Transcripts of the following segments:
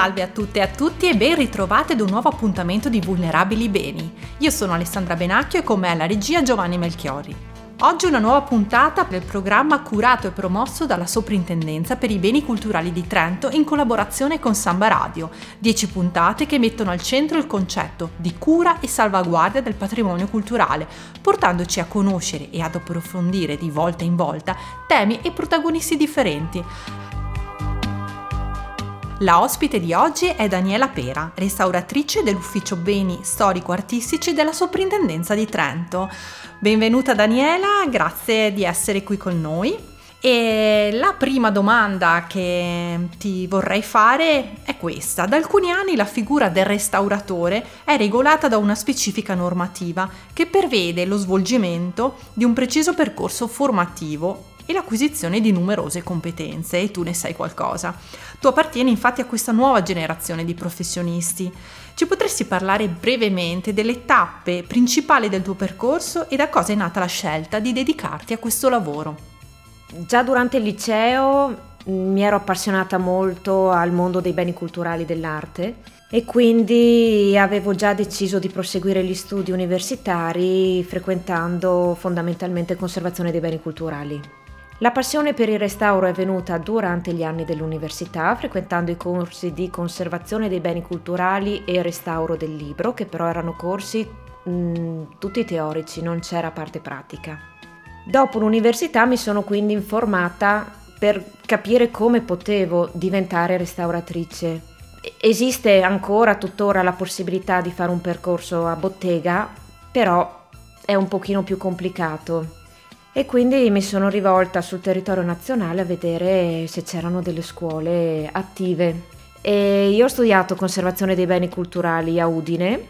Salve a tutte e a tutti e ben ritrovate ad un nuovo appuntamento di Vulnerabili Beni. Io sono Alessandra Benacchio e con me alla regia Giovanni Melchiori. Oggi una nuova puntata del programma curato e promosso dalla Soprintendenza per i Beni Culturali di Trento in collaborazione con Samba Radio. Dieci puntate che mettono al centro il concetto di cura e salvaguardia del patrimonio culturale, portandoci a conoscere e ad approfondire di volta in volta temi e protagonisti differenti. La ospite di oggi è Daniela Pera, restauratrice dell'Ufficio Beni Storico-Artistici della Soprintendenza di Trento. Benvenuta Daniela, grazie di essere qui con noi. E la prima domanda che ti vorrei fare è questa. Da alcuni anni la figura del restauratore è regolata da una specifica normativa che prevede lo svolgimento di un preciso percorso formativo e l'acquisizione di numerose competenze e tu ne sai qualcosa. Tu appartieni infatti a questa nuova generazione di professionisti. Ci potresti parlare brevemente delle tappe principali del tuo percorso e da cosa è nata la scelta di dedicarti a questo lavoro? Già durante il liceo mi ero appassionata molto al mondo dei beni culturali dell'arte e quindi avevo già deciso di proseguire gli studi universitari frequentando fondamentalmente conservazione dei beni culturali. La passione per il restauro è venuta durante gli anni dell'università, frequentando i corsi di conservazione dei beni culturali e restauro del libro, che però erano corsi mh, mm, tutti teorici, non c'era parte pratica. Dopo l'università mi sono quindi informata per capire come potevo diventare restauratrice. Esiste ancora tuttora la possibilità di fare un percorso a bottega, però è un pochino più complicato e quindi mi sono rivolta sul territorio nazionale a vedere se c'erano delle scuole attive. E io ho studiato conservazione dei beni culturali a Udine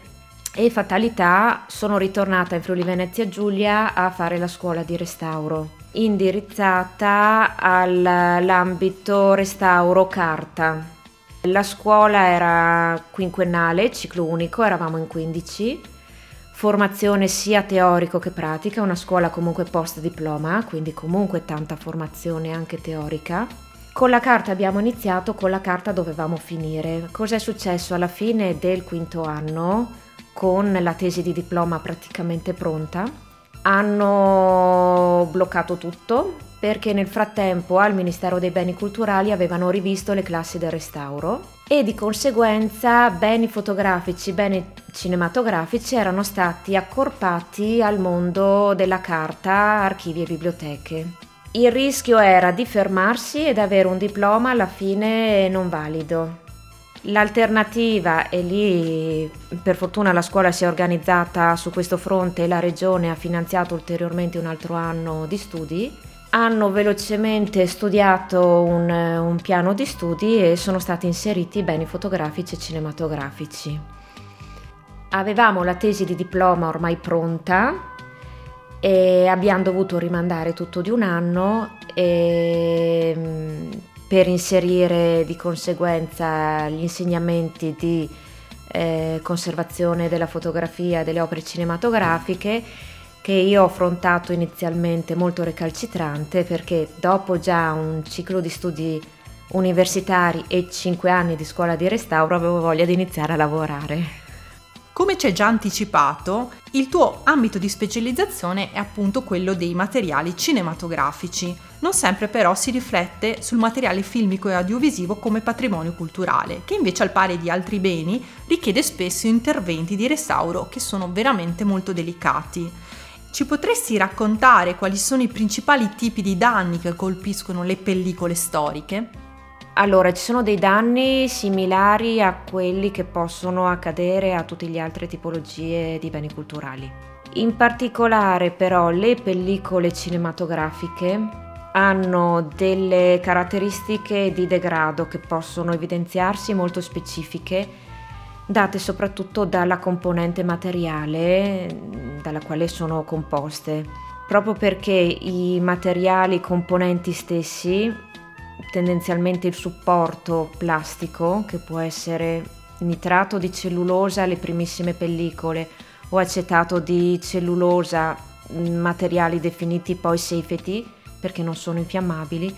e fatalità sono ritornata in Friuli Venezia Giulia a fare la scuola di restauro indirizzata all'ambito restauro carta. La scuola era quinquennale, ciclo unico, eravamo in 15 formazione sia teorico che pratica, una scuola comunque post diploma, quindi comunque tanta formazione anche teorica. Con la carta abbiamo iniziato, con la carta dovevamo finire. Cos'è successo alla fine del quinto anno, con la tesi di diploma praticamente pronta? Hanno bloccato tutto perché nel frattempo al Ministero dei Beni Culturali avevano rivisto le classi del restauro e di conseguenza beni fotografici, beni cinematografici erano stati accorpati al mondo della carta, archivi e biblioteche. Il rischio era di fermarsi ed avere un diploma alla fine non valido. L'alternativa, e lì per fortuna la scuola si è organizzata su questo fronte e la regione ha finanziato ulteriormente un altro anno di studi, hanno velocemente studiato un, un, piano di studi e sono stati inseriti beni fotografici e cinematografici. Avevamo la tesi di diploma ormai pronta e abbiamo dovuto rimandare tutto di un anno e, per inserire di conseguenza gli insegnamenti di eh, conservazione della fotografia delle opere cinematografiche che io ho affrontato inizialmente molto recalcitrante perché dopo già un ciclo di studi universitari e 5 anni di scuola di restauro avevo voglia di iniziare a lavorare. Come ci hai già anticipato, il tuo ambito di specializzazione è appunto quello dei materiali cinematografici. Non sempre però si riflette sul materiale filmico e audiovisivo come patrimonio culturale, che invece al pari di altri beni richiede spesso interventi di restauro che sono veramente molto delicati. Ci potresti raccontare quali sono i principali tipi di danni che colpiscono le pellicole storiche? Allora, ci sono dei danni similari a quelli che possono accadere a tutte le altre tipologie di beni culturali. In particolare però le pellicole cinematografiche hanno delle caratteristiche di degrado che possono evidenziarsi molto specifiche date soprattutto dalla componente materiale dalla quale sono composte, proprio perché i materiali componenti stessi, tendenzialmente il supporto plastico, che può essere nitrato di cellulosa, le primissime pellicole, o acetato di cellulosa, materiali definiti poi safety, perché non sono infiammabili,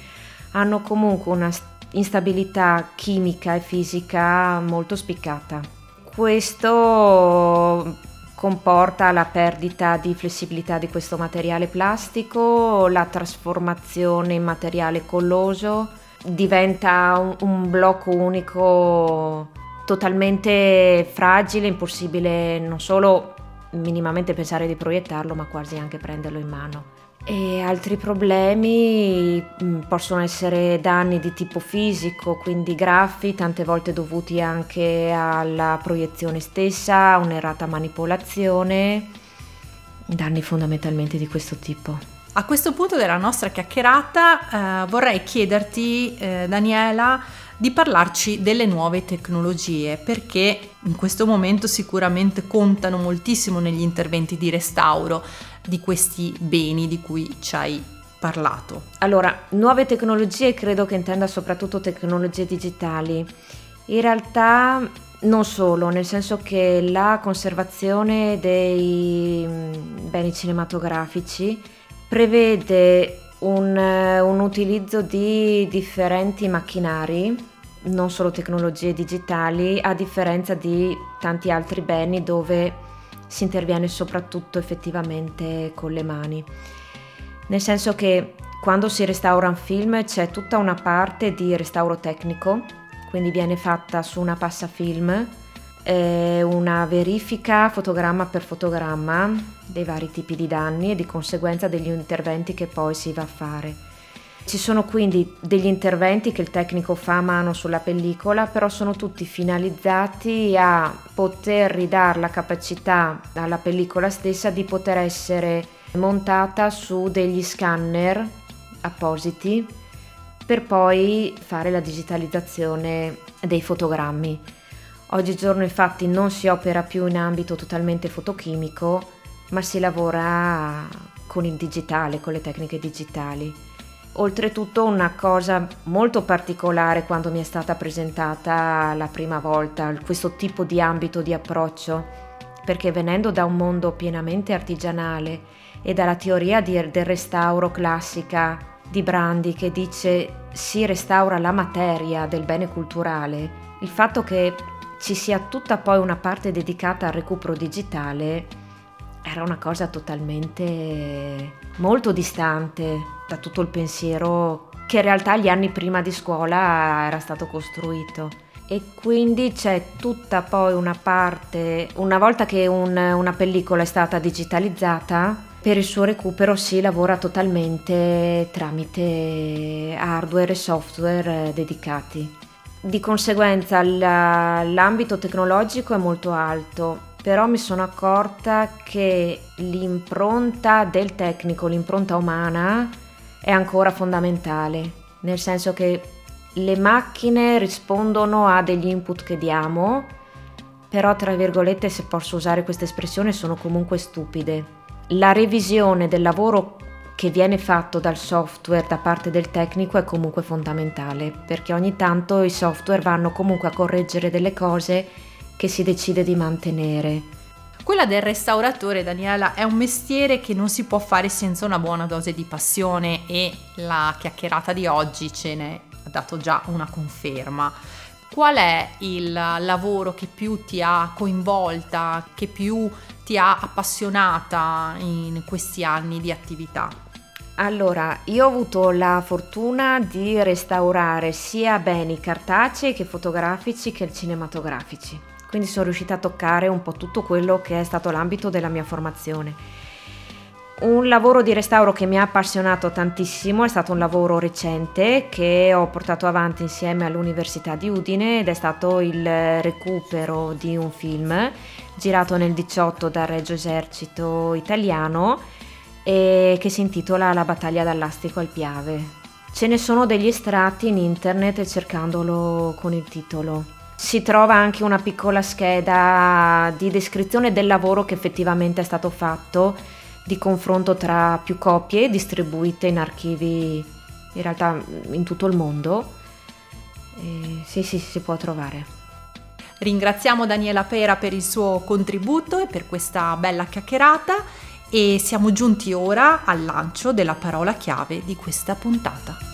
hanno comunque una instabilità chimica e fisica molto spiccata. Questo comporta la perdita di flessibilità di questo materiale plastico, la trasformazione in materiale colloso, diventa un, un blocco unico totalmente fragile, impossibile non solo minimamente pensare di proiettarlo, ma quasi anche prenderlo in mano. E altri problemi mm, possono essere danni di tipo fisico, quindi graffi, tante volte dovuti anche alla proiezione stessa, un'errata manipolazione, danni fondamentalmente di questo tipo. A questo punto della nostra chiacchierata eh, vorrei chiederti, eh, Daniela, di parlarci delle nuove tecnologie perché in questo momento sicuramente contano moltissimo negli interventi di restauro di questi beni di cui ci hai parlato. Allora, nuove tecnologie credo che intenda soprattutto tecnologie digitali. In realtà non solo, nel senso che la conservazione dei mm, beni cinematografici prevede un, un, utilizzo di differenti macchinari, non solo tecnologie digitali, a differenza di tanti altri beni dove si interviene soprattutto effettivamente con le mani. Nel senso che quando si restaura un film c'è tutta una parte di restauro tecnico, quindi viene fatta su una passafilm eh, una verifica fotogramma per fotogramma dei vari tipi di danni e di conseguenza degli interventi che poi si va a fare. Ci sono quindi degli interventi che il tecnico fa a mano sulla pellicola, però sono tutti finalizzati a poter ridare la capacità alla pellicola stessa di poter essere montata su degli scanner appositi per poi fare la digitalizzazione dei fotogrammi. Oggigiorno infatti non si opera più in ambito totalmente fotochimico, ma si lavora con il digitale, con le tecniche digitali. Oltretutto una cosa molto particolare quando mi è stata presentata la prima volta questo tipo di ambito di approccio, perché venendo da un mondo pienamente artigianale e dalla teoria di, del restauro classica di Brandi che dice si restaura la materia del bene culturale, il fatto che ci sia tutta poi una parte dedicata al recupero digitale era una cosa totalmente molto distante da tutto il pensiero che in realtà gli anni prima di scuola era stato costruito. E quindi c'è tutta poi una parte, una volta che un, una pellicola è stata digitalizzata, per il suo recupero si lavora totalmente tramite hardware e software dedicati. Di conseguenza la, l'ambito tecnologico è molto alto, però mi sono accorta che l'impronta del tecnico, l'impronta umana, è ancora fondamentale, nel senso che le macchine rispondono a degli input che diamo, però tra virgolette, se posso usare questa espressione, sono comunque stupide. La revisione del lavoro che viene fatto dal software da parte del tecnico è comunque fondamentale, perché ogni tanto i software vanno comunque a correggere delle cose che si decide di mantenere. Quella del restauratore, Daniela, è un mestiere che non si può fare senza una buona dose di passione e la chiacchierata di oggi ce ne ha dato già una conferma. Qual è il lavoro che più ti ha coinvolta, che più ti ha appassionata in questi anni di attività? Allora, io ho avuto la fortuna di restaurare sia beni cartacei che fotografici che cinematografici quindi sono riuscita a toccare un po' tutto quello che è stato l'ambito della mia formazione. Un lavoro di restauro che mi ha appassionato tantissimo è stato un lavoro recente che ho portato avanti insieme all'Università di Udine ed è stato il recupero di un film girato nel 18 dal Regio Esercito italiano e che si intitola La battaglia dall'Astico al Piave. Ce ne sono degli estratti in internet cercandolo con il titolo si trova anche una piccola scheda di descrizione del lavoro che effettivamente è stato fatto, di confronto tra più copie distribuite in archivi in realtà in tutto il mondo. E sì, sì, si può trovare. Ringraziamo Daniela Pera per il suo contributo e per questa bella chiacchierata e siamo giunti ora al lancio della parola chiave di questa puntata.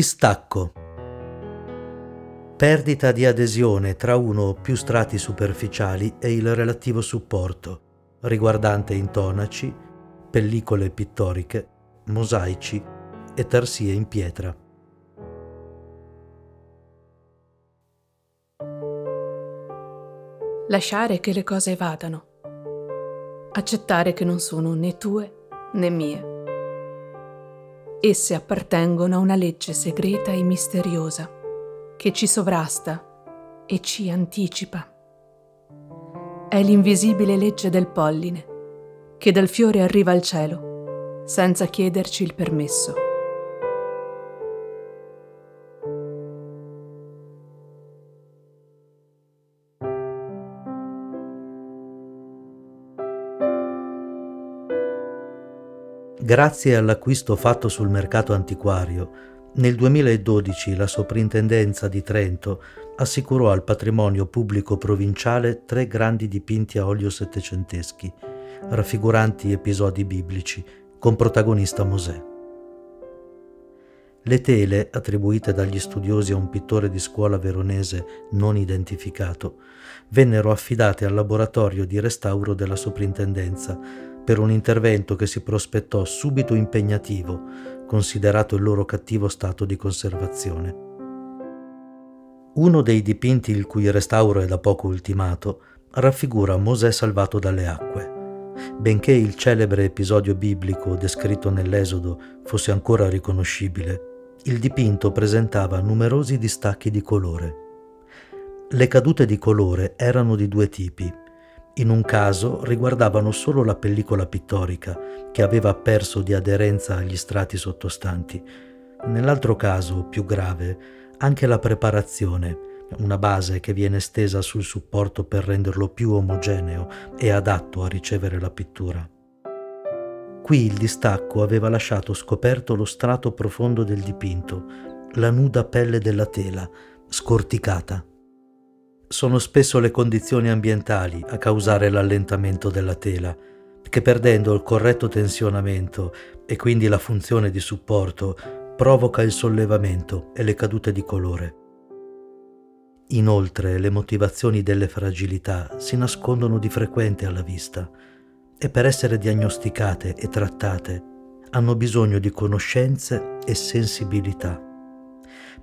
Distacco. Perdita di adesione tra uno o più strati superficiali e il relativo supporto, riguardante intonaci, pellicole pittoriche, mosaici e tarsie in pietra. Lasciare che le cose vadano. Accettare che non sono né tue né mie. Esse appartengono a una legge segreta e misteriosa che ci sovrasta e ci anticipa. È l'invisibile legge del polline che dal fiore arriva al cielo senza chiederci il permesso. Grazie all'acquisto fatto sul mercato antiquario, nel 2012 la Soprintendenza di Trento assicurò al patrimonio pubblico provinciale tre grandi dipinti a olio settecenteschi, raffiguranti episodi biblici, con protagonista Mosè. Le tele, attribuite dagli studiosi a un pittore di scuola veronese non identificato, vennero affidate al laboratorio di restauro della soprintendenza per un intervento che si prospettò subito impegnativo, considerato il loro cattivo stato di conservazione. Uno dei dipinti il cui restauro è da poco ultimato raffigura Mosè salvato dalle acque. Benché il celebre episodio biblico descritto nell'Esodo fosse ancora riconoscibile, il dipinto presentava numerosi distacchi di colore. Le cadute di colore erano di due tipi, in un caso riguardavano solo la pellicola pittorica, che aveva perso di aderenza agli strati sottostanti. Nell'altro caso, più grave, anche la preparazione, una base che viene stesa sul supporto per renderlo più omogeneo e adatto a ricevere la pittura. Qui il distacco aveva lasciato scoperto lo strato profondo del dipinto, la nuda pelle della tela, scorticata sono spesso le condizioni ambientali a causare l'allentamento della tela, che perdendo il corretto tensionamento e quindi la funzione di supporto, provoca il sollevamento e le cadute di colore. Inoltre le motivazioni delle fragilità si nascondono di frequente alla vista e per essere diagnosticate e trattate hanno bisogno di conoscenze e sensibilità.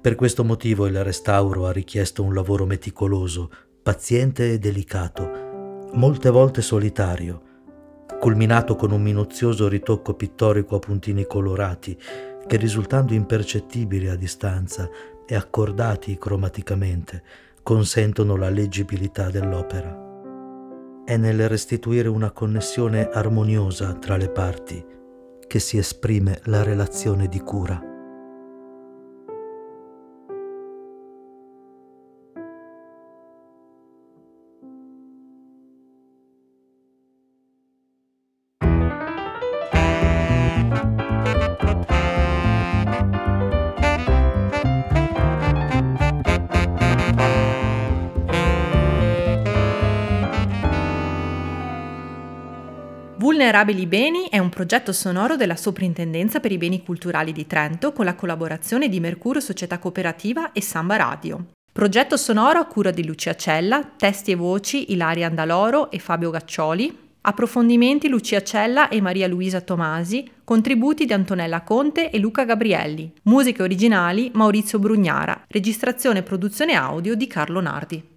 Per questo motivo il restauro ha richiesto un lavoro meticoloso, paziente e delicato, molte volte solitario, culminato con un minuzioso ritocco pittorico a puntini colorati che risultando impercettibili a distanza e accordati cromaticamente consentono la leggibilità dell'opera. È nel restituire una connessione armoniosa tra le parti che si esprime la relazione di cura. Vulnerabili Beni è un progetto sonoro della Soprintendenza per i Beni Culturali di Trento con la collaborazione di Mercurio Società Cooperativa e Samba Radio. Progetto sonoro a cura di Lucia Cella, testi e voci Ilaria Andaloro e Fabio Gaccioli, approfondimenti Lucia Cella e Maria Luisa Tomasi, contributi di Antonella Conte e Luca Gabrielli, musiche originali Maurizio Brugnara, registrazione e produzione audio di Carlo Nardi.